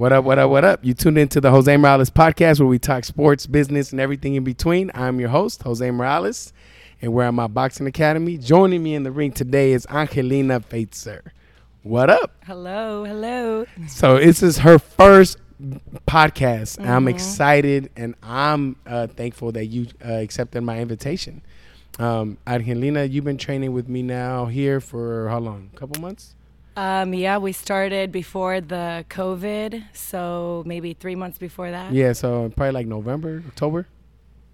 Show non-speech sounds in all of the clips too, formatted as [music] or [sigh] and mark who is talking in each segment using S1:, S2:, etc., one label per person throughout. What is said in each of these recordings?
S1: What up, what up, what up? You tuned into the Jose Morales podcast where we talk sports, business, and everything in between. I'm your host, Jose Morales, and we're at my boxing academy. Joining me in the ring today is Angelina Feitser. What up?
S2: Hello, hello.
S1: So this is her first podcast. Mm-hmm. I'm excited and I'm uh, thankful that you uh, accepted my invitation. Um, Angelina, you've been training with me now here for how long? A couple months?
S2: Um, yeah, we started before the COVID, so maybe three months before that.
S1: Yeah, so probably like November, October,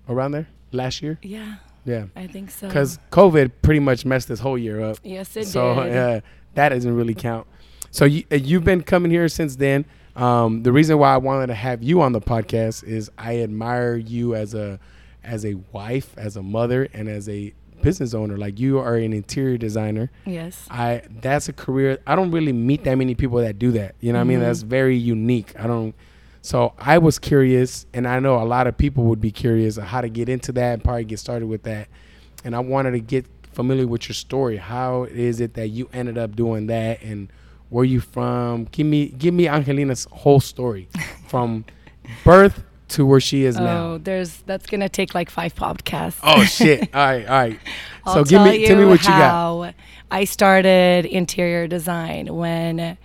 S1: around there, last year.
S2: Yeah.
S1: Yeah.
S2: I think so.
S1: Because COVID pretty much messed this whole year up.
S2: Yes, it
S1: so,
S2: did.
S1: yeah, that doesn't really count. So you, uh, you've been coming here since then. Um, the reason why I wanted to have you on the podcast is I admire you as a as a wife, as a mother, and as a business owner. Like you are an interior designer.
S2: Yes.
S1: I that's a career. I don't really meet that many people that do that. You know what mm-hmm. I mean? Mm-hmm. That's very unique. I don't. So I was curious, and I know a lot of people would be curious how to get into that and probably get started with that. And I wanted to get familiar with your story. How is it that you ended up doing that, and where you from? Give me give me Angelina's whole story [laughs] from birth to where she is
S2: oh,
S1: now.
S2: there's that's gonna take like five podcasts.
S1: Oh [laughs] shit! all right, all right. so give me tell me what you got.
S2: I started interior design when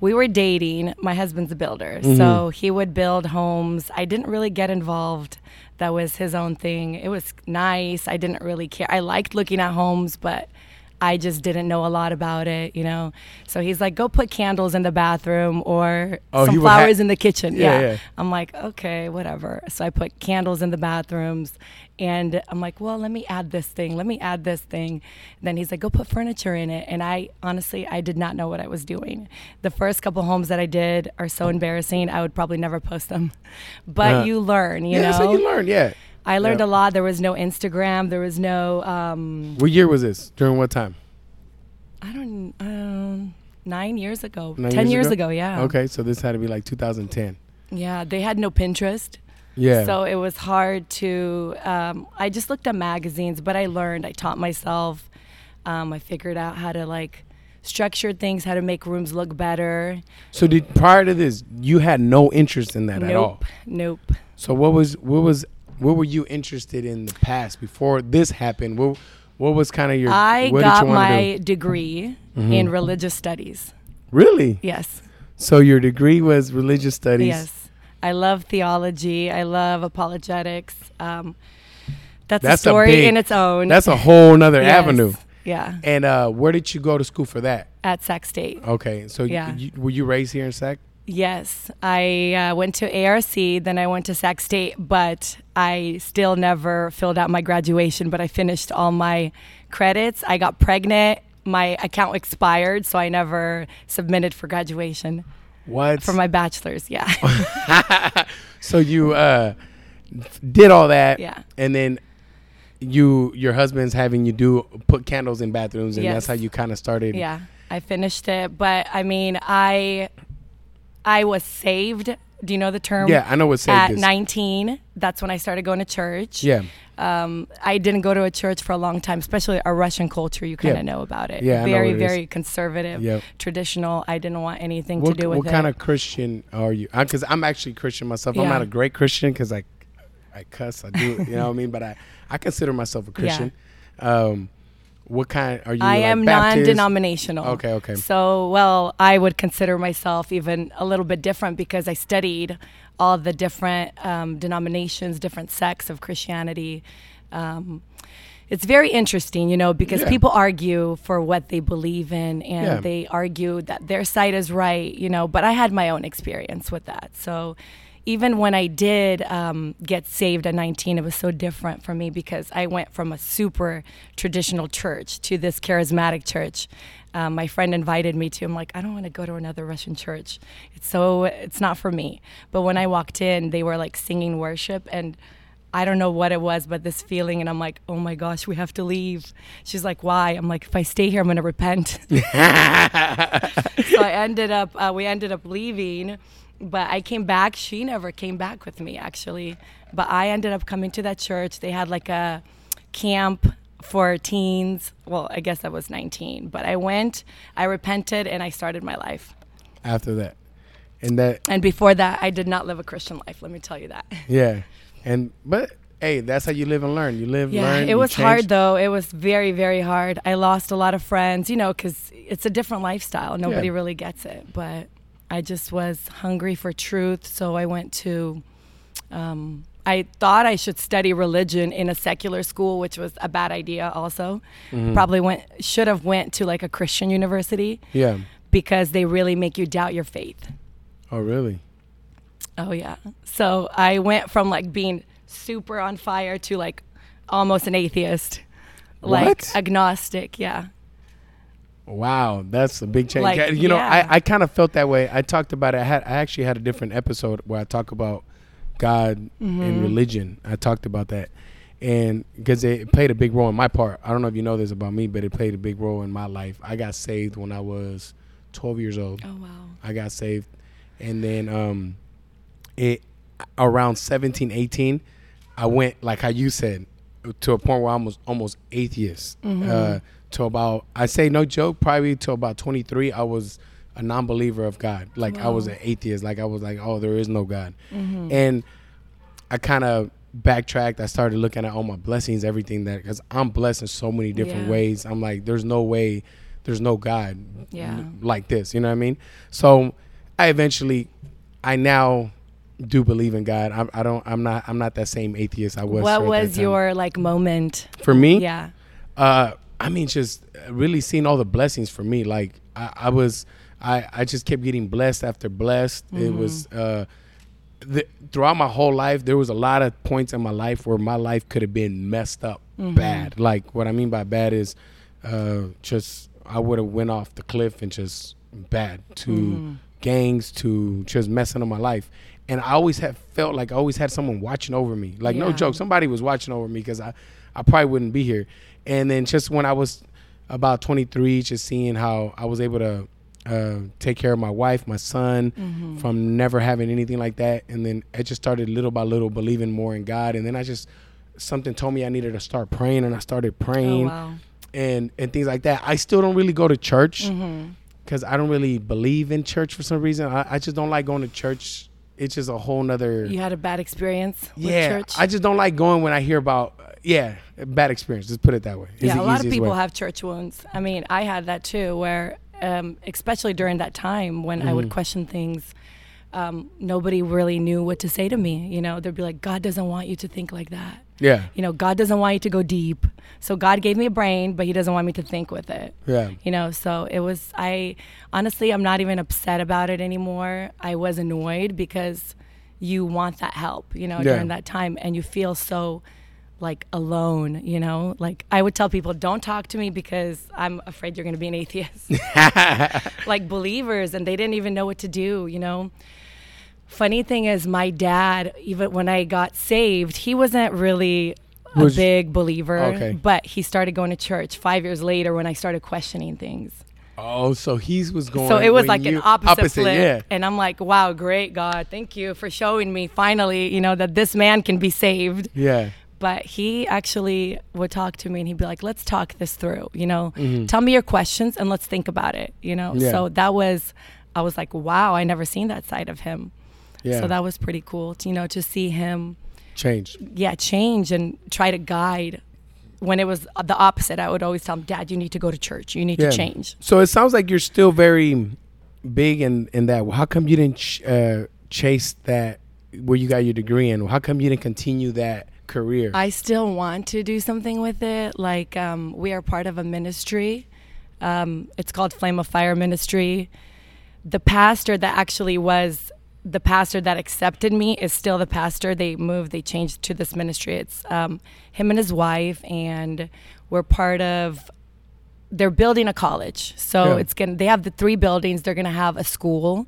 S2: we were dating. My husband's a builder, mm-hmm. so he would build homes. I didn't really get involved. That was his own thing. It was nice. I didn't really care. I liked looking at homes, but I just didn't know a lot about it, you know. So he's like, "Go put candles in the bathroom or oh, some flowers ha- in the kitchen." Yeah, yeah. yeah, I'm like, "Okay, whatever." So I put candles in the bathrooms, and I'm like, "Well, let me add this thing. Let me add this thing." Then he's like, "Go put furniture in it." And I honestly, I did not know what I was doing. The first couple homes that I did are so embarrassing. I would probably never post them, [laughs] but uh, you learn, you
S1: yeah,
S2: know.
S1: So you learn, yeah.
S2: I learned a lot. There was no Instagram. There was no. Um,
S1: what year was this? During what time?
S2: I don't. Um, nine years ago. Nine Ten years, years ago? ago? Yeah.
S1: Okay, so this had to be like 2010.
S2: Yeah, they had no Pinterest.
S1: Yeah.
S2: So it was hard to. Um, I just looked at magazines, but I learned. I taught myself. Um, I figured out how to like structure things, how to make rooms look better.
S1: So did prior to this, you had no interest in that
S2: nope,
S1: at all?
S2: Nope.
S1: So what was what was what were you interested in the past before this happened? What what was kind of your?
S2: I got my degree mm-hmm. in religious studies.
S1: Really?
S2: Yes.
S1: So your degree was religious studies.
S2: Yes, I love theology. I love apologetics. Um, that's, that's, a story a big, in its own.
S1: That's a whole nother yes. avenue.
S2: Yeah.
S1: And uh, where did you go to school for that?
S2: At Sac State.
S1: Okay, so yeah. You, were you raised here in Sac?
S2: Yes, I uh, went to ARC, then I went to Sac State, but I still never filled out my graduation. But I finished all my credits. I got pregnant. My account expired, so I never submitted for graduation.
S1: What?
S2: For my bachelor's, yeah. [laughs]
S1: so you uh, did all that,
S2: yeah,
S1: and then you your husband's having you do put candles in bathrooms, and
S2: yes.
S1: that's how you kind of started.
S2: Yeah, I finished it, but I mean, I I was saved. Do you know the term?
S1: Yeah, I know what saved
S2: At
S1: is.
S2: 19, that's when I started going to church.
S1: Yeah.
S2: Um, I didn't go to a church for a long time, especially our Russian culture. You kind of yeah. know about it.
S1: Yeah,
S2: very, very conservative,
S1: yep.
S2: traditional. I didn't want anything
S1: what,
S2: to do with
S1: what
S2: it.
S1: What kind of Christian are you? Because I'm actually Christian myself. Yeah. I'm not a great Christian because I, I cuss. I do. you know what I mean? But I, I consider myself a Christian. Yeah. Um, what kind are you?
S2: I
S1: like
S2: am non-denominational.
S1: Okay, okay.
S2: So, well, I would consider myself even a little bit different because I studied all the different um, denominations, different sects of Christianity. Um, it's very interesting, you know, because yeah. people argue for what they believe in and yeah. they argue that their side is right, you know, but I had my own experience with that. So even when I did um, get saved at 19, it was so different for me because I went from a super traditional church to this charismatic church. Um, my friend invited me to. I'm like, I don't want to go to another Russian church. It's so it's not for me. But when I walked in, they were like singing worship and. I don't know what it was, but this feeling, and I'm like, oh my gosh, we have to leave. She's like, why? I'm like, if I stay here, I'm gonna repent. [laughs] [laughs] so I ended up, uh, we ended up leaving, but I came back. She never came back with me, actually. But I ended up coming to that church. They had like a camp for teens. Well, I guess I was 19. But I went, I repented, and I started my life.
S1: After that. and that
S2: And before that, I did not live a Christian life. Let me tell you that. [laughs]
S1: yeah, and but hey, that's how you live and learn. You live,
S2: Yeah,
S1: learn.
S2: it was
S1: change.
S2: hard though. It was very, very hard. I lost a lot of friends, you know, because it's a different lifestyle. Nobody
S1: Yeah.
S2: really gets it. But I just was hungry for truth, so I went to. Um, I thought I should study religion in a secular school, which was a bad idea. Also,
S1: Mhm.
S2: probably went should have went to like a Christian university
S1: Yeah.
S2: because they really make you doubt your faith.
S1: Oh, really?
S2: Oh yeah. So I went from like being super on fire to like almost an atheist, like
S1: What?
S2: agnostic. Yeah.
S1: Wow, that's a big change.
S2: Like,
S1: you know,
S2: yeah.
S1: I, I kind of felt that way. I talked about it. I had I actually had a different episode where I talk about God
S2: Mm-hmm.
S1: and religion. I talked about that, and because it played a big role in my part. I don't know if you know this about me, but it played a big role in my life. I got saved when I was 12 years old.
S2: Oh wow.
S1: I got saved, and then um, it around 17, 18, I went like how you said to a point where I was almost atheist.
S2: Mm-hmm.
S1: Uh, to about I say no joke, probably to about 23, I was a non-believer of God. Like I was an atheist. Like I was like, oh, there is no God,
S2: Mm-hmm.
S1: and I kind of backtracked. I started looking at all my blessings, everything that because I'm blessed in so many different
S2: Yeah.
S1: ways. I'm like, there's no way, there's no God
S2: Yeah.
S1: like this. You know what I mean? So I eventually, I now do believe in God. I'm, I don't. I'm not. I'm not that same atheist I was.
S2: What was your like moment?
S1: for me?
S2: Yeah.
S1: Uh, I mean, just really seeing all the blessings for me. Like I, I was, I, I just kept getting blessed after blessed. It
S2: Mm-hmm.
S1: was uh, the, throughout my whole life. There was a lot of points in my life where my life could have been messed up
S2: Mm-hmm.
S1: bad. Like what I mean by bad is, uh, just I would have went off the cliff and just bad to
S2: Mm-hmm.
S1: gangs to just messing up my life. And I always have felt like I always had someone watching over me. Like no joke, somebody was watching over me because I, I probably wouldn't be here. And then just when I was about 23, just seeing how I was able to uh, take care of my wife, my son,
S2: Mm-hmm.
S1: from never having anything like that. And then I just started little by little believing more in God. And then I just something told me I needed to start praying, and I started
S2: Oh
S1: praying
S2: wow.
S1: and and things like that. I still don't really go to church
S2: Mm-hmm.
S1: because I don't really believe in church for some reason. I, I just don't like going to church. It's just a whole nother.
S2: You had a bad experience with
S1: yeah,
S2: church.
S1: I just don't like going when I hear about. Uh, yeah, bad experience. Just put it that way. It's
S2: yeah, a lot of people
S1: way.
S2: have church wounds. I mean, I had that too, where um, especially during that time when I would
S1: Mhm.
S2: question things, um, nobody really knew what to say to me. You know, they'd be like, "God doesn't want you to think like that."
S1: Yeah,
S2: You know, God doesn't want you to go deep. So God gave me a brain, but He doesn't want me to think with it.
S1: yeah,
S2: You know, so it was. I honestly, I'm not even upset about it anymore. I was annoyed because you want that help, you know,
S1: Yeah.
S2: during that time, and you feel so like alone. You know, like I would tell people, don't talk to me because I'm afraid you're going to be an atheist. [laughs] [laughs] like believers, and they didn't even know what to do. You know. Funny thing is, my dad, even when I got saved, he wasn't really a
S1: Was-
S2: big believer,
S1: Okay.
S2: but he started going to church five years later when I started questioning things.
S1: Oh, so he was going.
S2: so it was
S1: when
S2: like
S1: you-
S2: an opposite, flip.
S1: Yeah,
S2: And I'm like, wow, great, God. Thank you for showing me finally, you know, that this man can be saved.
S1: yeah,
S2: But he actually would talk to me and he'd be like, let's talk this through, you know,
S1: Mhm.
S2: tell me your questions and let's think about it, you know.
S1: Yeah.
S2: So that was, I was like, wow, I never seen that side of him.
S1: Yeah.
S2: So that was pretty cool, to, you know, to see him,
S1: change.
S2: yeah, change and try to guide. When it was the opposite, I would always tell him, Dad, you need to go to church. You need
S1: Yeah.
S2: to change.
S1: So it sounds like you're still very big in in that. How come you didn't ch- uh, chase that where you got your degree in? How come you didn't continue that career?
S2: I still want to do something with it. Like um, we are part of a ministry. Um, it's called Flame of Fire Ministry. The pastor that actually was the pastor that accepted me is still the pastor. They moved, they changed to this ministry. It's um, him and his wife, and we're part of. They're building a college, so
S1: Yeah.
S2: it's gonna. They have the three buildings. They're gonna have a school,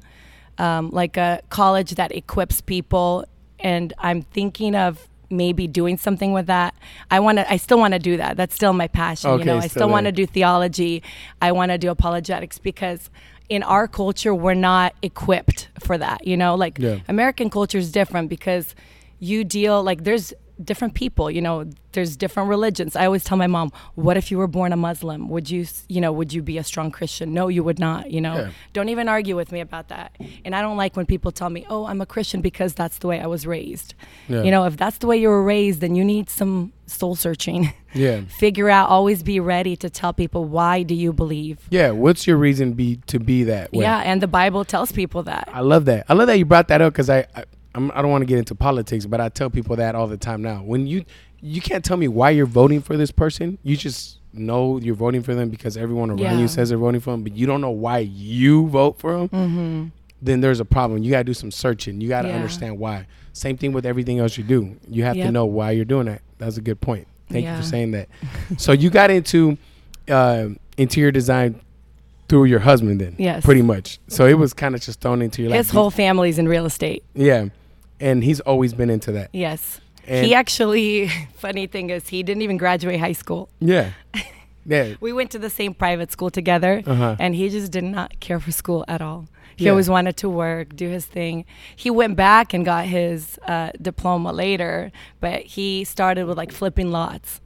S2: um, like a college that equips people. And I'm thinking of maybe doing something with that. I want to. I still want to do that. That's still my passion.
S1: Okay,
S2: you know, I
S1: still
S2: still want to do theology. I want to do apologetics because in our culture we're not equipped for that. You know, like
S1: Yeah.
S2: American culture is different because you deal like there's different people. You know, there's different religions. I always tell my mom, "What if you were born a Muslim? Would you, you know, would you be a strong Christian? No, you would not. You know,
S1: Yeah.
S2: don't even argue with me about that. And I don't like when people tell me, "Oh, I'm a Christian because that's the way I was raised."
S1: Yeah.
S2: You know, if that's the way you were raised, then you need some soul searching. [laughs]
S1: Yeah.
S2: Figure out. Always be ready to tell people why do you believe.
S1: Yeah. What's your reason be to be that way?
S2: Yeah, and the Bible tells people that.
S1: I love that. I love that you brought that up because I, I I'm, I don't want to get into politics, but I tell people that all the time now. When you you can't tell me why you're voting for this person, you just know you're voting for them because everyone around
S2: Yeah.
S1: you says they're voting for them, but you don't know why you vote for them.
S2: Mm-hmm.
S1: Then there's a problem. You got to do some searching. You got to
S2: Yeah.
S1: understand why. Same thing with everything else you do. You have to know why you're doing that. That's a good point. Thank you for saying that. [laughs] so you got into uh, interior design through your husband, then,
S2: Yes.
S1: pretty much. So it was kind of just thrown into your life.
S2: His whole family's in real estate.
S1: Yeah. And he's always been into that.
S2: Yes.
S1: And
S2: he actually, [laughs] funny thing is, he didn't even graduate high school.
S1: yeah. [laughs] Yeah.
S2: We went to the same private school together,
S1: Uh-huh.
S2: and he just did not care for school at all. He
S1: Yeah.
S2: always wanted to work, do his thing. He went back and got his uh, diploma later, but he started with like flipping lots,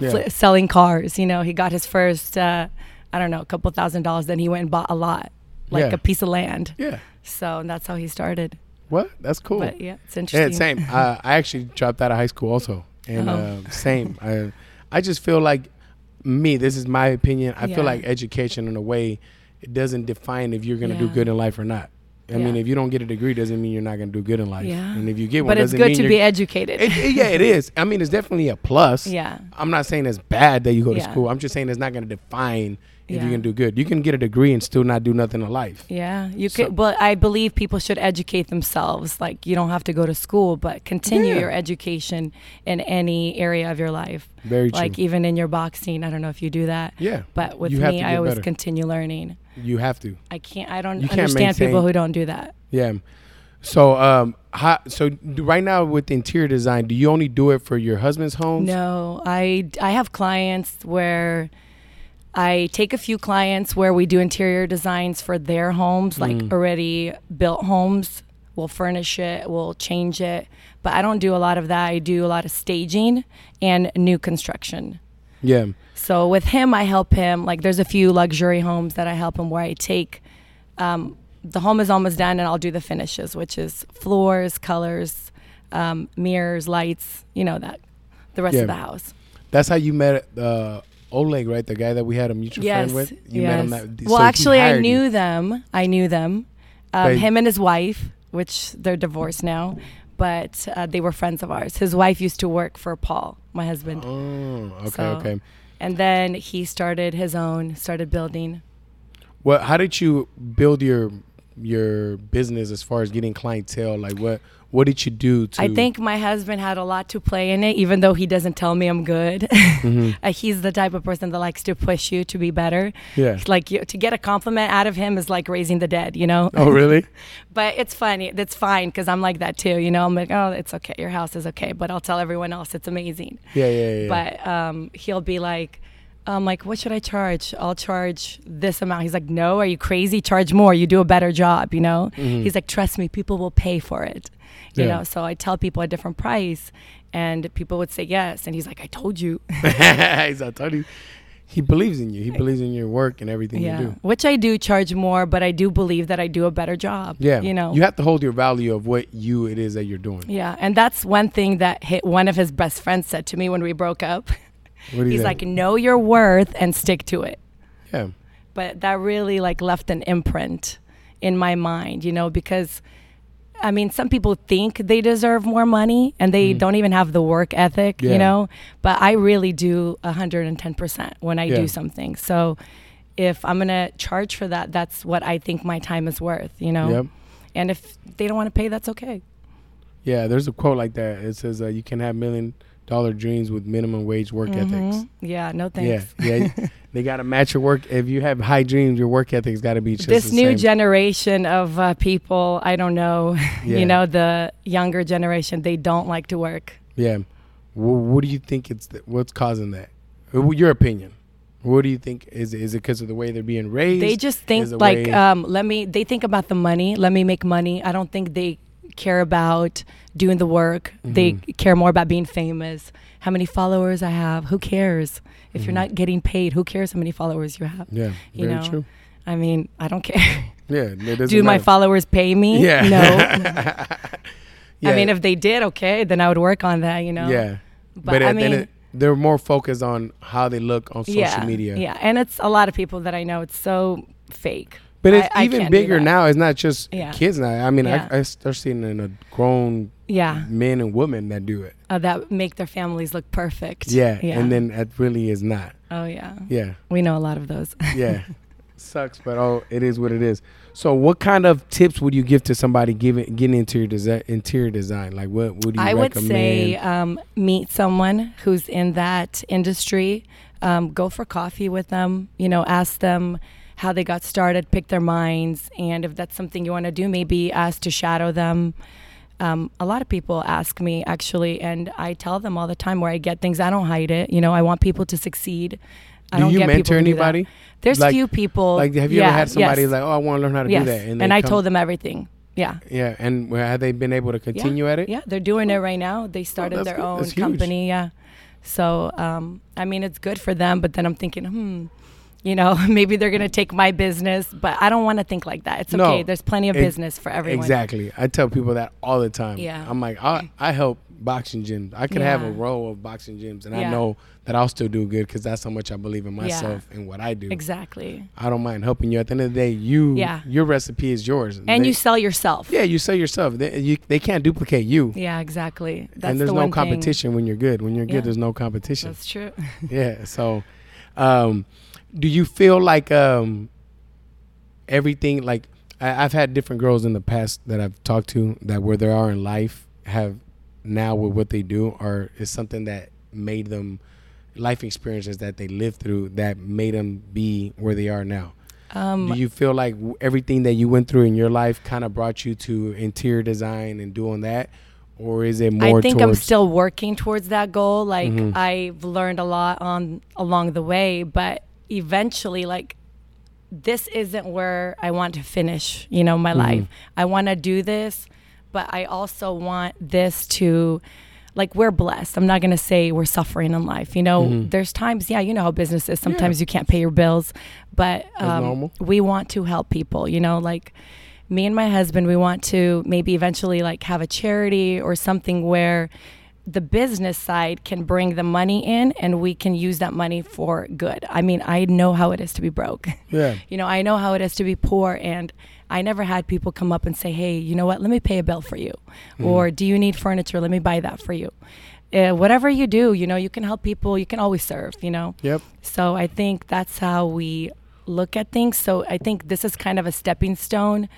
S1: Yeah.
S2: fli- selling cars. You know, he got his first, uh, I don't know, a couple thousand dollars. Then he went and bought a lot, like
S1: Yeah.
S2: a piece of land.
S1: Yeah.
S2: So that's how he started.
S1: What? That's cool.
S2: But yeah, it's
S1: yeah,
S2: interesting.
S1: same. [laughs] uh, I actually dropped out of high school also. And
S2: Oh.
S1: uh, same. I, I just feel like me, this is my opinion. I
S2: Yeah.
S1: feel like education in a way it doesn't define if you're going to do good in life or not. I mean, if you don't get a degree, doesn't mean you're not going to do good in life.
S2: Yeah.
S1: And if you get one,
S2: But it's good to be educated.
S1: It, it- yeah, it is. I mean, it's definitely a plus. [laughs]
S2: yeah.
S1: I'm not saying it's bad that you go to
S2: Yeah.
S1: school. I'm just saying it's not going to define if
S2: Yeah.
S1: you can do good. You can get a degree and still not do nothing in life.
S2: Yeah, you
S1: So-
S2: could. But I believe people should educate themselves. Like you don't have to go to school, but continue
S1: Yeah.
S2: your education in any area of your life.
S1: Very true.
S2: Like even in your boxing, I don't know if you do that.
S1: yeah.
S2: But with me, I always
S1: better.
S2: continue learning.
S1: You have to.
S2: I can't. I don't
S1: You
S2: understand people who don't do that.
S1: Yeah. So, um, how, so right now with interior design, do you only do it for your husband's homes?
S2: No, I I have clients where I take a few clients where we do interior designs for their homes, like
S1: Mm.
S2: already built homes. We'll furnish it, we'll change it, but I don't do a lot of that. I do a lot of staging and new construction.
S1: Yeah.
S2: So with him, I help him. Like there's a few luxury homes that I help him where I take um, the home is almost done and I'll do the finishes, which is floors, colors, um, mirrors, lights. You know that the rest
S1: Yeah.
S2: of the house.
S1: That's how you met uh, Oleg, right? The guy that we had a mutual
S2: Yes.
S1: friend with. You
S2: yes.
S1: met him. That,
S2: well,
S1: so
S2: actually, I knew
S1: you.
S2: them. I knew them. Um, him and his wife, which they're divorced now, but uh, they were friends of ours. His wife used to work for Paul, my husband.
S1: Oh, okay,
S2: So-
S1: okay.
S2: And then he started his own, started building.
S1: Well, how did you build your your business as far as getting clientele? Like, what what did you do to?
S2: I think my husband had a lot to play in it, even though he doesn't tell me I'm good. [laughs]
S1: Mhm.
S2: Uh, he's the type of person that likes to push you to be better.
S1: Yeah.
S2: Like you, to get a compliment out of him is like raising the dead, you know.
S1: Oh, really? [laughs]
S2: But it's funny. That's fine because I'm like that too. You know, I'm like, oh, it's okay. Your house is okay, but I'll tell everyone else it's amazing.
S1: Yeah, yeah, yeah.
S2: But um, he'll be like, I'm like, what should I charge? I'll charge this amount. He's like, no, are you crazy? Charge more. You do a better job. You know.
S1: Mhm.
S2: He's like, trust me, people will pay for it. You
S1: Yeah.
S2: know. So I tell people a different price, and people would say yes. And he's like, I told you. [laughs]
S1: He's I told you. He believes in you. He believes in your work and everything
S2: yeah.
S1: you do.
S2: Which I do charge more, but I do believe that I do a better job.
S1: Yeah.
S2: You know.
S1: You have to hold your value of what you it is that you're doing.
S2: Yeah, and that's one thing that hit one of his best friends said to me when we broke up. [laughs]
S1: What do you
S2: He's
S1: think?
S2: like, "Know your worth and stick to it."
S1: yeah.
S2: But that really like left an imprint in my mind, you know, because I mean, some people think they deserve more money and they
S1: Mhm.
S2: don't even have the work ethic,
S1: Yeah.
S2: you know, but I really do 110% when I
S1: Yeah.
S2: do something. So if I'm going to charge for that, that's what I think my time is worth, you know.
S1: Yep.
S2: And if they don't want to pay, that's okay.
S1: Yeah, there's a quote like that. It says, uh, "You can have million dollar dreams with minimum wage work ethics."
S2: Mhm. Yeah, no thanks.
S1: Yeah, yeah. [laughs] they got to match your work. If you have high dreams, your work ethics got to be just
S2: this new
S1: same.
S2: generation of uh, people, I don't know, [laughs]
S1: Yeah.
S2: you know, the younger generation, they don't like to work.
S1: Yeah. Wh- what do you think it's th- what's causing that? Your opinion. What do you think is it, is it because of the way they're being raised?
S2: They just think like, um, let me. They think about the money. Let me make money. I don't think they care about doing the work. They
S1: Mm-hmm.
S2: care more about being famous. How many followers I have? Who cares? If you're
S1: Mhm.
S2: not getting paid, who cares how many followers you have?
S1: Yeah,
S2: You
S1: very
S2: know,
S1: true.
S2: I mean, I don't care.
S1: Yeah,
S2: Do my
S1: matter.
S2: followers pay me?
S1: Yeah. [laughs]
S2: No.
S1: yeah.
S2: I mean, if they did, okay, then I would work on that. You know.
S1: yeah,
S2: But,
S1: but,
S2: I mean,
S1: they're more focused on how they look on social
S2: yeah,
S1: media.
S2: Yeah, and it's a lot of people that I know. It's so fake.
S1: But it's
S2: I- I
S1: even
S2: can't
S1: bigger now. It's not just
S2: Yeah.
S1: kids now. I mean,
S2: Yeah.
S1: I, I start seeing in a grown
S2: Yeah,
S1: men and women that do it.
S2: uh, that make their families look perfect.
S1: Yeah,
S2: yeah.
S1: and then it really is not.
S2: oh yeah,
S1: Yeah,
S2: we know a lot of those. [laughs]
S1: yeah, sucks, but oh, it is what it is. So, what kind of tips would you give to somebody giving getting into your desi- interior design? Like, what would you
S2: I would say um, meet someone who's in that industry. Um, go for coffee with them. You know, ask them how they got started, pick their minds, and if that's something you want to do, maybe ask to shadow them. Um, a lot of people ask me actually, and I tell them all the time where I get things. I don't hide it. You know, I want people to succeed. I
S1: do
S2: don't
S1: you
S2: get
S1: mentor
S2: to do that.
S1: anybody?
S2: There's
S1: Like-
S2: few people.
S1: Like, have you
S2: yeah,
S1: ever had somebody
S2: yes,
S1: like, "Oh, I want to learn how to
S2: yes.
S1: do that,"
S2: and,
S1: they
S2: I
S1: come-
S2: told them everything. Yeah.
S1: Yeah, and where have they been able to continue at it?
S2: Yeah, they're doing it right now. They started
S1: that's
S2: their
S1: good.
S2: own company. Yeah. So, um, I mean, it's good for them, but then I'm thinking, hmm, you know, [laughs] maybe they're going to take my business, but I don't want to think like that. It's
S1: No,
S2: okay. There's plenty of business for everyone.
S1: Exactly. I tell people that all the time.
S2: Yeah.
S1: I'm like, I, I help boxing gyms. I could have a row of boxing gyms, and I know that I'll still do good because that's how much I believe in myself and what I do.
S2: Exactly.
S1: I don't mind helping you. At the end of the day, you,
S2: Yeah.
S1: your recipe is yours.
S2: And
S1: They-
S2: you sell yourself.
S1: yeah, you sell yourself. They, you, they can't duplicate you.
S2: Yeah, exactly. That's
S1: and there's
S2: the
S1: no
S2: one thing.
S1: competition when you're good. When you're good,
S2: Yeah.
S1: there's no competition.
S2: That's true. [laughs]
S1: yeah. So, um, do you feel like um, everything like I, I've had different girls in the past that I've talked to that where they are in life have now with what they do or is something that made them life experiences that they lived through that made them be where they are now.
S2: Um,
S1: do you feel like everything that you went through in your life kind of brought you to interior design and doing that, or is it more?
S2: I think I'm still working towards that goal. Like
S1: Mhm.
S2: I've learned a lot on along the way, but eventually, like this isn't where I want to finish. You know, my
S1: Mm-hmm.
S2: life. I want to do this, but I also want this to. Like we're blessed. I'm not gonna say we're suffering in life. You know,
S1: Mhm.
S2: there's times, yeah, you know how business is. Sometimes you can't pay your bills, but um, we want to help people. You know, like me and my husband, we want to maybe eventually like have a charity or something where the business side can bring the money in and we can use that money for good. I mean, I know how it is to be broke. [laughs]
S1: Yeah.
S2: you know, I know how it is to be poor and I never had people come up and say, "Hey, you know what? Let me pay a bill for you." Or, "Do you need furniture? Let me buy that for you." Uh, whatever you do, you know, you can help people, you can always serve, you know.
S1: Yep.
S2: So I think that's how we look at things. So I think this is kind of a stepping stone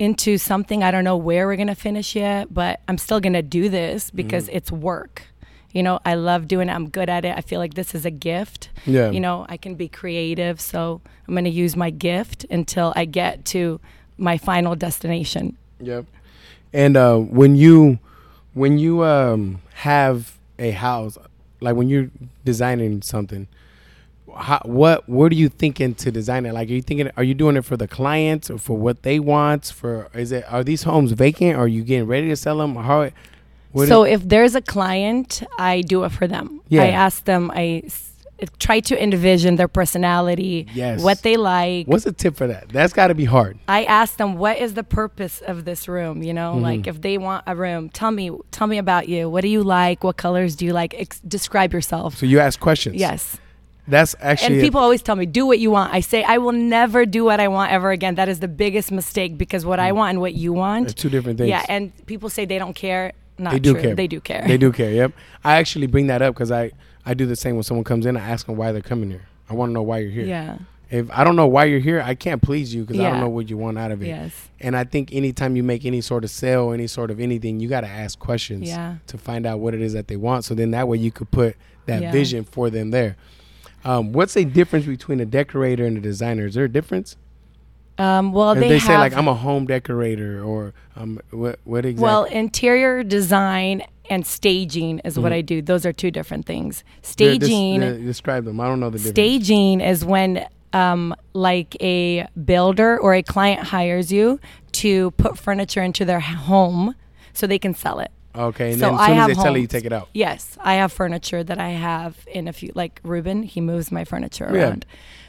S2: into something. I don't know where we're going to finish yet, but I'm still going to do this because it's work. You know, I love doing it. I'm good at it. I feel like this is a gift.
S1: Yeah.
S2: You know, I can be creative. So I'm going to use my gift until I get to my final destination.
S1: Yep. And uh, when you when you um, have a house, like when you're designing something, how, what what are you thinking to design it? Like, are you thinking? Are you doing it for the clients or for what they want? For is it are these homes vacant? Or are you getting ready to sell them? How? what
S2: so if there's a client, I do it for them.
S1: Yeah.
S2: I ask them, I try to envision their personality,
S1: Yes.
S2: what they like.
S1: what's the tip for that? That's got to be hard.
S2: I ask them, what is the purpose of this room? You know,
S1: Mm-hmm.
S2: like if they want a room, tell me, tell me about you. What do you like? What colors do you like? Ex- describe yourself.
S1: So you ask questions.
S2: Yes.
S1: That's actually
S2: And
S1: a-
S2: people always tell me, do what you want. I say, I will never do what I want ever again. That is the biggest mistake because what I mm. want and what you want.
S1: two different things.
S2: Yeah. And people say they don't care. Not
S1: they do
S2: true.
S1: care.
S2: They do care.
S1: They do care. Yep. I actually bring that up because I I do the same when someone comes in. I ask them why they're coming here. I want to know why you're here.
S2: Yeah.
S1: If I don't know why you're here, I can't please you because I don't know what you want out of it.
S2: Yes.
S1: And I think anytime you make any sort of sale, any sort of anything, you got to ask questions
S2: Yeah.
S1: to find out what it is that they want. So then that way you could put that
S2: Yeah.
S1: vision for them there. Um, what's the difference between a decorator and a designer? Is there a difference?
S2: Um, well, they,
S1: they,
S2: have,
S1: say like I'm a home decorator or um, what what exactly?
S2: Well, interior design and staging is what
S1: Mhm.
S2: I do. Those are two different things. Staging,
S1: there- describe them. I don't know the difference.
S2: staging is when um, like a builder or a client hires you to put furniture into their home so they can sell it.
S1: Okay, and
S2: So
S1: then as
S2: I
S1: soon as
S2: have
S1: they sell it, you
S2: homes.
S1: take it out.
S2: Yes, I have furniture that I have in a few, like Ruben, he moves my furniture
S1: Yeah.
S2: around.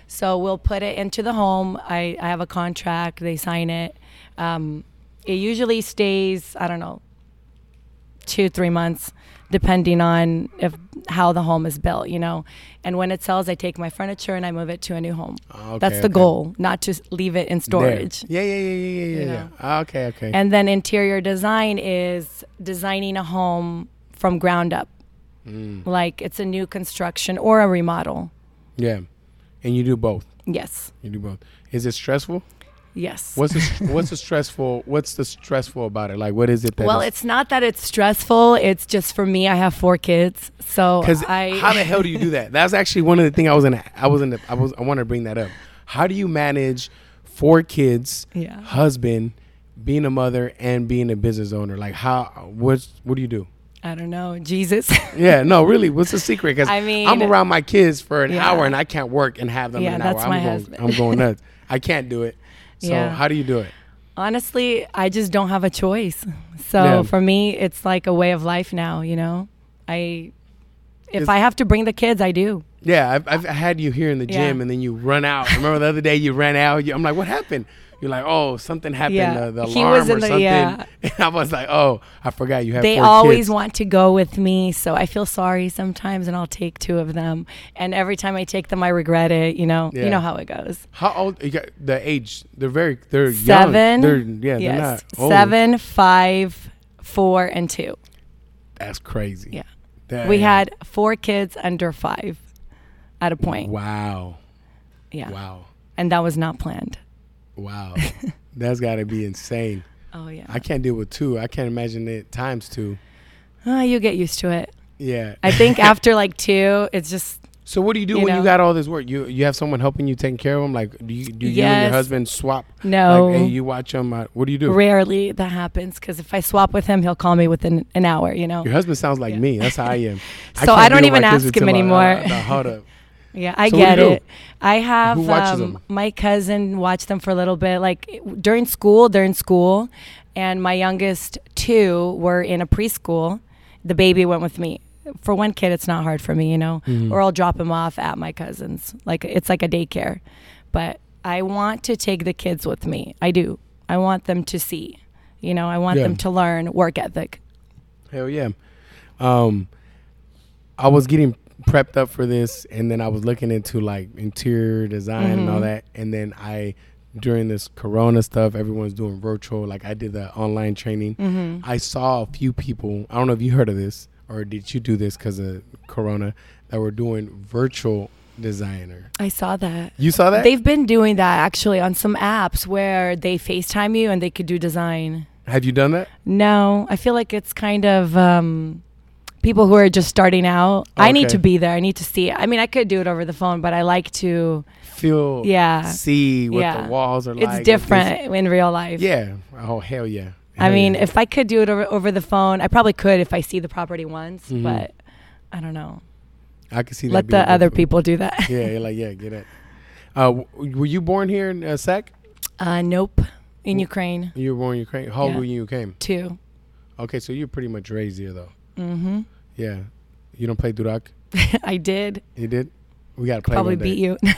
S2: So we'll put it into the home. I, I have a contract, they sign it. Um, it usually stays, I don't know, two, three months, depending on if how the home is built, you know. And when it sells, I take my furniture and I move it to a new home.
S1: Okay,
S2: That's the
S1: okay.
S2: goal, not to leave it in
S1: There.
S2: storage.
S1: Yeah, yeah, yeah, yeah, yeah, yeah. Yeah. Ah, Okay, okay.
S2: And then interior design is designing a home from ground up.
S1: Mm,
S2: Like it's a new construction or a remodel.
S1: yeah, and you do both.
S2: Yes.
S1: You do both. Is it stressful?
S2: Yes.
S1: What's the what's the stressful? What's the stressful about it? Like, what is it that?
S2: well, it's not that it's stressful. It's just for me. I have four kids, so
S1: because
S2: I.
S1: how the hell do you do that? That's actually one of the things I was in. I was in. The, I was. I want to bring that up. How do you manage four kids,
S2: Yeah.
S1: husband, being a mother, and being a business owner? Like, how? What's what do you do?
S2: I don't know. Jesus. [laughs]
S1: Yeah, no, really. What's the secret? Because [laughs]
S2: I mean-
S1: I'm around my kids for an
S2: Yeah.
S1: hour and I can't work and have them
S2: Yeah,
S1: an hour.
S2: that's
S1: I'm
S2: my
S1: going,
S2: husband.
S1: I'm going [laughs] nuts. I can't do it. So
S2: Yeah.
S1: how do you do it?
S2: Honestly, I just don't have a choice. So
S1: Yeah.
S2: for me, it's like a way of life now. You know, I. If
S1: It's-
S2: I have to bring the kids, I do.
S1: Yeah, I've, I've had you here in the
S2: Yeah.
S1: gym and then you run out. Remember the other day you ran out? You, I'm like, what happened? You're like, oh, something happened.
S2: Yeah.
S1: Uh, the
S2: He
S1: alarm
S2: was
S1: or
S2: the-
S1: something.
S2: yeah. [laughs]
S1: And I was like, oh, I forgot you have
S2: they always
S1: kids.
S2: want to go with me so i feel sorry sometimes and i'll take two of them and every time i take them i regret it you know
S1: Yeah.
S2: you know how it goes
S1: How old? You got the age. They're very. They're young.
S2: seven
S1: They're yeah. They're not old.
S2: seven five four and two
S1: That's crazy.
S2: Yeah. We had four kids under five at a point
S1: Wow.
S2: yeah
S1: Wow.
S2: and that was not planned
S1: Wow. [laughs] That's got to be insane.
S2: oh yeah
S1: I can't deal with two. I can't imagine it times two.
S2: Ah, you get used to it
S1: Yeah.
S2: i think [laughs] after like two it's just
S1: So what do you do
S2: you
S1: when you got all this work? You you have someone helping you taking care of them? Like do you do you and your husband swap?
S2: no
S1: Like hey, you watch them. Uh, what do you do?
S2: rarely that happens because if i swap with him he'll call me within an hour you know
S1: Your husband sounds like
S2: Yeah.
S1: me. That's how I am. [laughs]
S2: So
S1: can't
S2: I don't even
S1: kids
S2: ask him
S1: until I-
S2: anymore.
S1: uh, uh, hold up.
S2: Yeah, I
S1: So
S2: get it. I have um, my cousin watch them for a little bit. Like during school, they're in school, and my youngest two were in a preschool. The baby went with me. For one kid, it's not hard for me, you know,
S1: Mhm.
S2: or I'll drop him off at my cousin's. Like it's like a daycare, but I want to take the kids with me. I do. I want them to see. You know, I want
S1: Yeah.
S2: them to learn work ethic.
S1: Hell yeah. Um, I was getting prepped up for this, and then I was looking into like interior design and all
S2: Mhm.
S1: that, and then I during this Corona stuff, everyone's doing virtual. Like I did the online training.
S2: hmm
S1: I saw a few people. I don't know if you heard of this or did you do this because of Corona that were doing virtual designer.
S2: I saw that.
S1: You saw that?
S2: They've been doing that actually on some apps where they FaceTime you and they could do design.
S1: Have you done that?
S2: No, I feel like it's kind of um, people who are just starting out. I need to be there. I need to see it. I mean, I could do it over the phone, but I like to.
S1: Feel,
S2: Yeah.
S1: see what
S2: Yeah.
S1: the walls are like.
S2: It's
S1: if
S2: different in real life.
S1: yeah. Oh hell yeah.
S2: I mean,
S1: yeah.
S2: if I could do it over, over the phone, I probably could if I see the property once,
S1: Mhm.
S2: but I don't know.
S1: I could see.
S2: Let the other
S1: difficult.
S2: people do that. [laughs]
S1: yeah, you're like yeah, get it. Uh, w- were you born here in uh, Sac?
S2: Uh, nope. In
S1: W-
S2: Ukraine,
S1: You were born in Ukraine. How old
S2: Yeah.
S1: were you when you came?
S2: too.
S1: Okay, so you're pretty much raised here though.
S2: Hmm
S1: Yeah. You don't play Durak? [laughs]
S2: I did.
S1: You did? We gotta play.
S2: Probably
S1: one day.
S2: beat you. [laughs]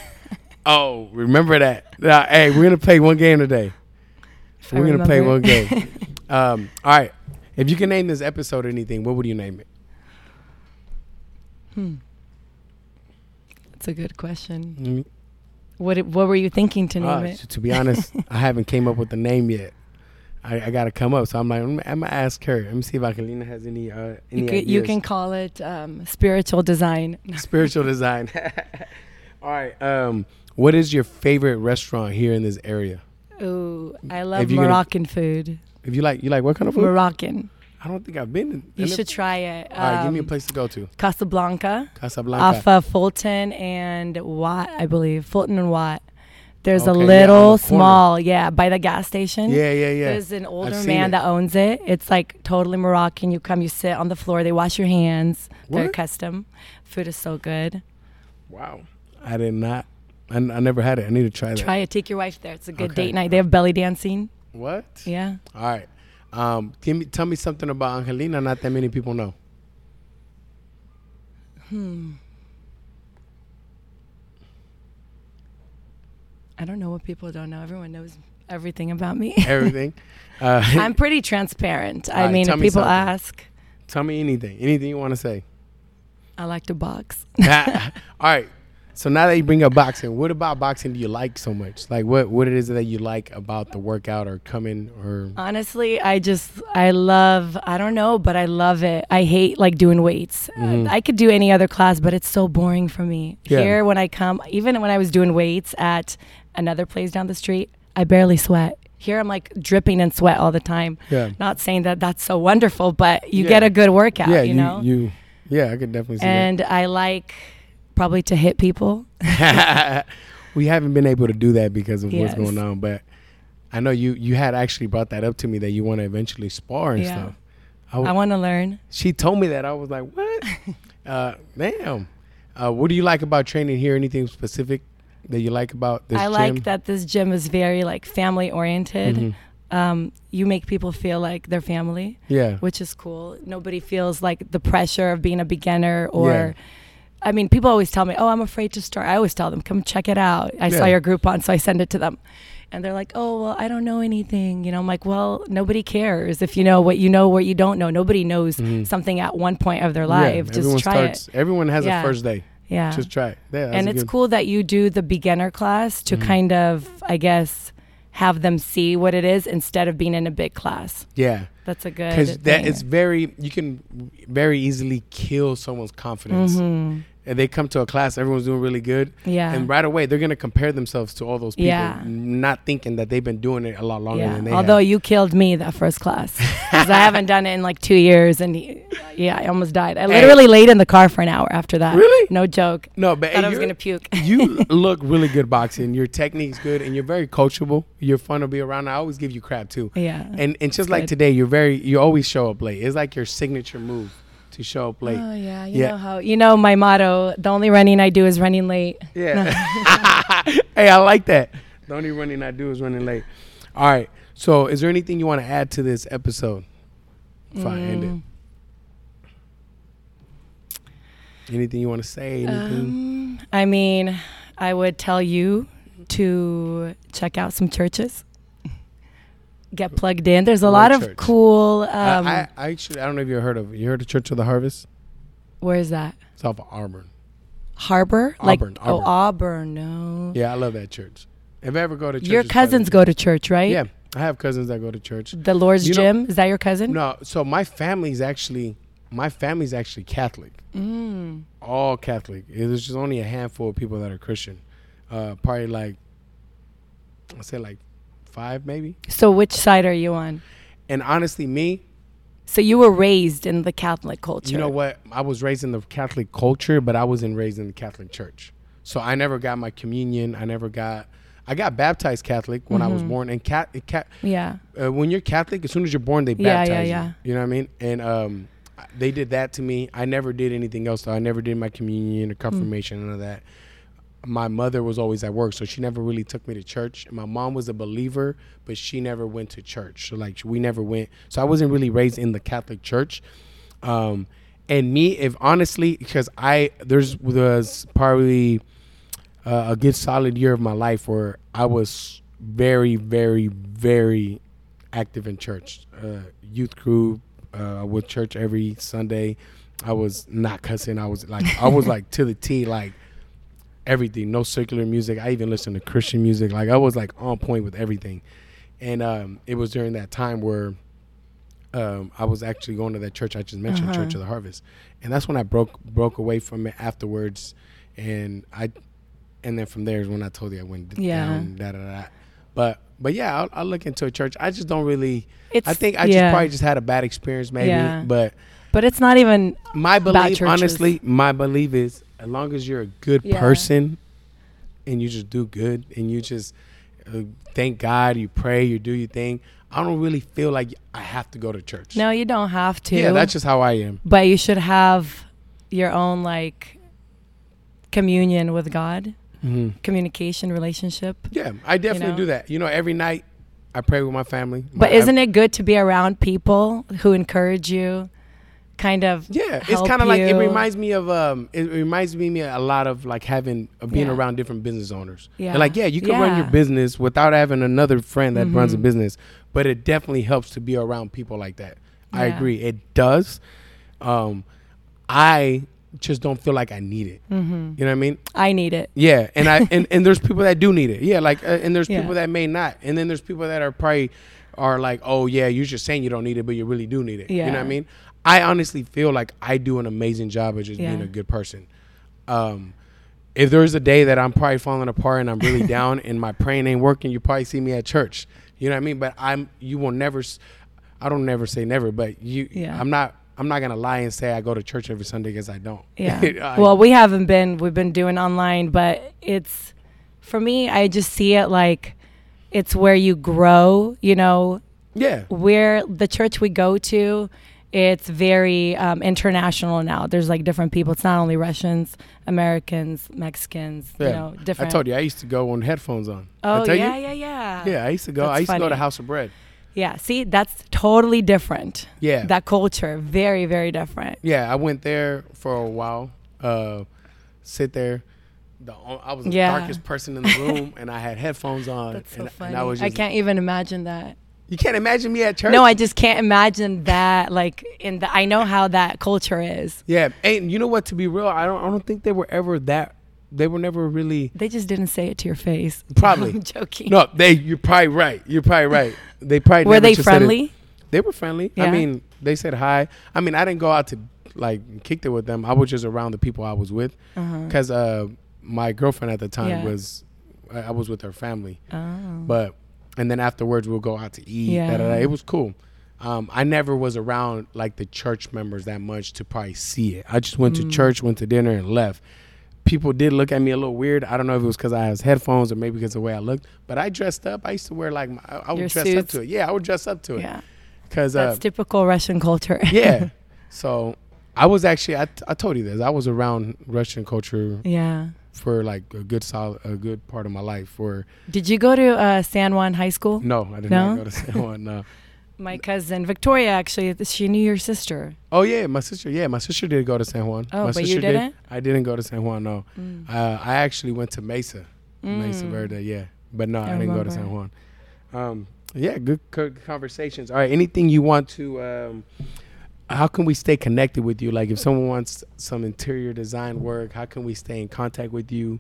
S1: Oh, remember that. Nah, hey, we're gonna play one game today.
S2: if
S1: we're gonna play one game. [laughs] um, all right. If you can name this episode anything, what would you name it?
S2: Hmm. That's a good question.
S1: Mm,
S2: What What were you thinking to name
S1: uh,
S2: it?
S1: to, to be honest, I haven't came up with the name yet. I, I gotta come up, so I'm like, I'm, I'm gonna ask her. Let me see if Akalina has any uh, any
S2: You, could, you can call it um, spiritual design. [laughs]
S1: spiritual design. [laughs] all right. Um, what is your favorite restaurant here in this area?
S2: Ooh, I love
S1: you're gonna-
S2: Moroccan food.
S1: If you like, you like what kind of food?
S2: Moroccan.
S1: I don't think I've been. In,
S2: You should try it.
S1: All right, give me a
S2: Um,
S1: place to go to.
S2: Casablanca,
S1: Casablanca.
S2: off of Fulton and Watt, I believe. Fulton and Watt. There's a
S1: Okay, yeah,
S2: little
S1: the
S2: small, yeah, by the gas station.
S1: yeah, yeah, yeah.
S2: There's an older man
S1: it.
S2: that owns it. It's like totally Moroccan. You come, you sit on the floor. They wash your hands. They're
S1: What?
S2: custom. Food is so good.
S1: Wow. I did not I, I never had it. I need to try that.
S2: Try it. Take your wife there. It's a good
S1: Okay.
S2: date night. They have belly dancing.
S1: What?
S2: Yeah.
S1: All right. Um, give me, tell me something about Angelina. Not that many people know.
S2: I don't know what people don't know. Everyone knows everything about me. [laughs]
S1: Everything. Uh,
S2: I'm pretty transparent. I
S1: Alright,
S2: mean, if
S1: me
S2: people
S1: something.
S2: ask,
S1: tell me anything. Anything you want to say.
S2: I like to box. [laughs]
S1: All right. So now that you bring up boxing, what about boxing do you like so much? Like what what it is that you like about the workout or coming or
S2: Honestly, I just I love I don't know, but I love it. I hate like doing weights. Uh, I could do any other class, but it's so boring for me.
S1: Mm-hmm. Yeah.
S2: Here when I come, even when I was doing weights at another place down the street, I barely sweat. Here I'm like dripping in sweat all the time.
S1: Yeah.
S2: Not saying that that's so wonderful, but you
S1: Yeah.
S2: get a good workout,
S1: yeah,
S2: you, know.
S1: you yeah, I could definitely see that.
S2: and I like probably to hit people. [laughs]
S1: we haven't been able to do that because of what's going on, but I know you you had actually brought that up to me that you want to eventually spar and
S2: Yeah.
S1: stuff. I w-
S2: I want to learn.
S1: she told me that I was like, "What? [laughs] uh, damn. Uh, what do you like about training here? Anything specific that you like about this gym
S2: I
S1: gym?
S2: like that this gym is very like family oriented.
S1: Mhm.
S2: Um, you make people feel like they're family,
S1: Yeah.
S2: which is cool. Nobody feels like the pressure of being a beginner or.
S1: Yeah.
S2: I mean, people always tell me, "Oh, I'm afraid to start." I always tell them, "Come check it out." I saw
S1: Yeah.
S2: your Groupon, so I send it to them, and they're like, "Oh, well, I don't know anything." You know, I'm like, "Well, nobody cares if you know what you know, what you don't know. Nobody knows
S1: Mhm.
S2: something at one point of their
S1: Yeah,
S2: life. Just
S1: everyone
S2: try
S1: starts, Everyone has
S2: Yeah.
S1: a first day.
S2: It." Yeah,
S1: Just try it. Yeah,
S2: and it's
S1: good-
S2: cool that you do the beginner class to
S1: Mhm.
S2: kind of, I guess, have them see what it is instead of being in a big class.
S1: Yeah,
S2: That's a good.
S1: because that it's very you can very easily kill someone's confidence.
S2: Mhm.
S1: And they come to a class, everyone's doing really good,
S2: Yeah.
S1: and right away they're gonna compare themselves to all those people,
S2: Yeah.
S1: not thinking that they've been doing it a lot longer
S2: yeah.
S1: than they are.
S2: Although
S1: have.
S2: you killed me that first class, 'Cause I haven't done it in like two years, and yeah, I almost died. I
S1: Hey.
S2: literally laid in the car for an hour after that.
S1: Really?
S2: No joke.
S1: No, but
S2: Thought
S1: hey,
S2: I was gonna puke. [laughs]
S1: you [laughs] look really good boxing. Your technique's good, and you're very coachable. You're fun to be around. I always give you crap too.
S2: yeah.
S1: And and just like
S2: good.
S1: today, you're very you always show up late. It's like your signature move to show up late.
S2: Oh yeah, you
S1: Yeah.
S2: know how you know my motto. The only running I do is running late. [laughs]
S1: Yeah. [laughs] hey, I like that. The only running I do is running late. All right. So, is there anything you want to add to this episode? If I end
S2: Mm.
S1: it. Anything you want to say? Anything?
S2: Um, I mean, I would tell you to check out some churches. Get plugged in. There's a lot of cool.
S1: I-
S2: Um,
S1: I, I actually I don't know if you heard of. You heard of Church of the Harvest?
S2: where is that?
S1: It's off of Auburn.
S2: Harbor?
S1: Auburn,
S2: Like oh,
S1: Auburn.
S2: Auburn. No.
S1: Yeah, I love that church. If I ever go to church,
S2: Your cousins go to church, right?
S1: Yeah, I have cousins that go to church.
S2: The Lord's
S1: You know-
S2: Gym. Is that your cousin?
S1: No, so my family's actually my family's actually Catholic.
S2: Mm.
S1: all Catholic. There's just only a handful of people that are Christian. Uh, probably like, I say like five maybe.
S2: So which side are you on?
S1: And honestly, me,
S2: So you were raised in the Catholic culture.
S1: you know what? I was raised in the Catholic culture, but I wasn't raised in the Catholic church. So I never got my communion. I never got. I got baptized Catholic when I was
S2: Mhm.
S1: born. And cat, cat
S2: Yeah.
S1: uh, when you're Catholic, as soon as you're born, they
S2: Yeah, yeah,
S1: baptize
S2: yeah.
S1: you. You know what I mean? And um, they did that to me. I never did anything else. Though I never did my communion or confirmation, none of that. My mother was always at work, so she never really took me to church. My mom was a believer, but she never went to church. So like we never went. So I wasn't really raised in the Catholic church. Um, and me, if honestly, because I there's was probably uh, a good solid year of my life where I was very, very, very active in church, uh, youth group, uh, with church every Sunday. I was not cussing. I was like, I was like to the T, like everything. No secular music. I even listened to Christian music. Like I was like on point with everything. And um, it was during that time where um, I was actually going to that church I just mentioned,
S2: Uh-huh.
S1: Church of the Harvest, and that's when I broke broke away from it afterwards, and I, and then from there is when I told you I went
S2: Yeah.
S1: down, da da da. But but yeah, I'll, I'll look into a church. I just don't really.
S2: It's,
S1: I think I
S2: yeah.
S1: just probably just had a bad experience, maybe.
S2: Yeah.
S1: But
S2: But it's not even.
S1: my belief, honestly, my belief is as long as you're a good
S2: Yeah.
S1: person, and you just do good, and you just uh, thank God, you pray, you do your thing. I don't really feel like I have to go to church.
S2: No, you don't have to.
S1: Yeah, that's just how I am.
S2: But you should have your own like communion with God. communication, relationship.
S1: Yeah, I definitely
S2: know?
S1: do that. You know, every night I pray with my family.
S2: But isn't it good to be around people who encourage you? Kind of.
S1: Yeah, it's kind of like it reminds me of um, it reminds me a lot of like having of being
S2: Yeah.
S1: around different business owners.
S2: Yeah.
S1: And like yeah, you can run your
S2: Mm-hmm.
S1: business without having another friend that runs a business, but it definitely helps to be around people like that. I agree, it does. Um, I just don't feel like I need it.
S2: Mm-hmm.
S1: You know what I mean?
S2: I need it.
S1: Yeah, and I and, and there's people that do need it. Yeah, like uh, and there's
S2: Yeah.
S1: people that may not, and then there's people that are probably are like, oh yeah, you're just saying you don't need it, but you really do need it. Yeah. You know what I mean? I honestly feel like I do an amazing job of just being a good person. Um, if there's a day that I'm probably falling apart and I'm really [laughs] down and my praying ain't working, you probably see me at church. You know what I mean? But I'm you will never. I don't never say never, but you.
S2: Yeah.
S1: I'm not. I'm not gonna lie and say I go to church every Sunday because I don't.
S2: Yeah. [laughs]
S1: I-
S2: well, we haven't been. We've been doing online, but it's for me. I just see it like it's where you grow. You know,
S1: yeah.
S2: where the church we go to, it's very um, international now. There's like different people. It's not only Russians, Americans, Mexicans.
S1: Yeah.
S2: You know, different.
S1: I told you I used to go on headphones on.
S2: Oh
S1: tell
S2: yeah,
S1: you?
S2: yeah, yeah.
S1: Yeah, I used to go. I
S2: That's
S1: used to go to. House of Bread.
S2: Yeah. See, that's totally different.
S1: Yeah,
S2: That culture, very, very different.
S1: yeah. I went there for a while. Uh, sit there. The, I was the
S2: Yeah.
S1: darkest person in the room, [laughs] and I had headphones on.
S2: That's so
S1: and,
S2: funny.
S1: and I was
S2: I can't even imagine that.
S1: You can't imagine me at church.
S2: No, I just can't imagine that. Like in the, I know how that culture is.
S1: Yeah, and you know what? To be real, I don't. I don't think they were ever that. They were never really.
S2: They just didn't say it to your face. [laughs]
S1: Probably.
S2: I'm joking.
S1: No, they. You're probably right. You're probably right. They probably
S2: Were they
S1: just said it-
S2: friendly?
S1: They were friendly.
S2: Yeah.
S1: I mean, they said hi. I mean, I didn't go out to like kick it with them. I was just around the people I was with
S2: Uh-huh.
S1: because uh, my girlfriend at the time
S2: Yeah.
S1: was I I was with her family.
S2: Oh.
S1: But and then afterwards we'll go out to eat.
S2: Yeah.
S1: da, da, da. It was cool. Um, I never was around like the church members that much to probably see it. I just went
S2: Mm.
S1: to church, went to dinner, and left. People did look at me a little weird. I don't know if it was because I had headphones or maybe because of the way I looked. But I dressed up. I used to wear like my, I, I would
S2: Your
S1: dress up to it. Yeah, I would dress up to it.
S2: Yeah.
S1: Because uh,
S2: That's typical Russian culture. [laughs]
S1: yeah. [laughs] So I was actually I, I told you this. I was around Russian culture
S2: yeah.
S1: For like a good solid a good part of my life. For
S2: Did you go to uh, San Juan High School?
S1: no, I did
S2: No?
S1: not go to San Juan. No. [laughs]
S2: My cousin Victoria actually, she knew your sister.
S1: Oh yeah, my sister. Yeah, my sister did go to San Juan.
S2: Oh,
S1: my
S2: but you didn't?
S1: Did. I didn't go to San Juan. No,
S2: Mm.
S1: uh, I actually went to Mesa, Mesa
S2: Mm.
S1: Verde. Yeah, but no, I,
S2: I
S1: didn't go to San. Juan. Um, yeah, good, good conversations. All right, anything you want to? Um, how can we stay connected with you? Like, if someone wants some interior design work, how can we stay in contact with you?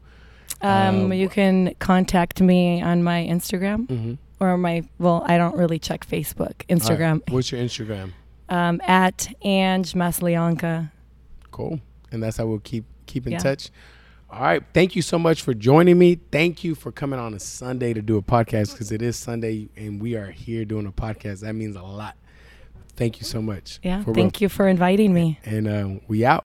S2: Um,
S1: Uh,
S2: you can contact me on my Instagram
S1: Mm-hmm.
S2: or my, well, I don't really check Facebook, Instagram,
S1: What's your Instagram?
S2: um, at Ange Maslyanka.
S1: Cool. And that's how we'll keep keep in
S2: Yeah.
S1: touch. All right. Thank you so much for joining me. Thank you for coming on a Sunday to do a podcast because it is Sunday and we are here doing a podcast. That means a lot. Thank you so much.
S2: Yeah. Thank you for inviting me.
S1: And uh, we out.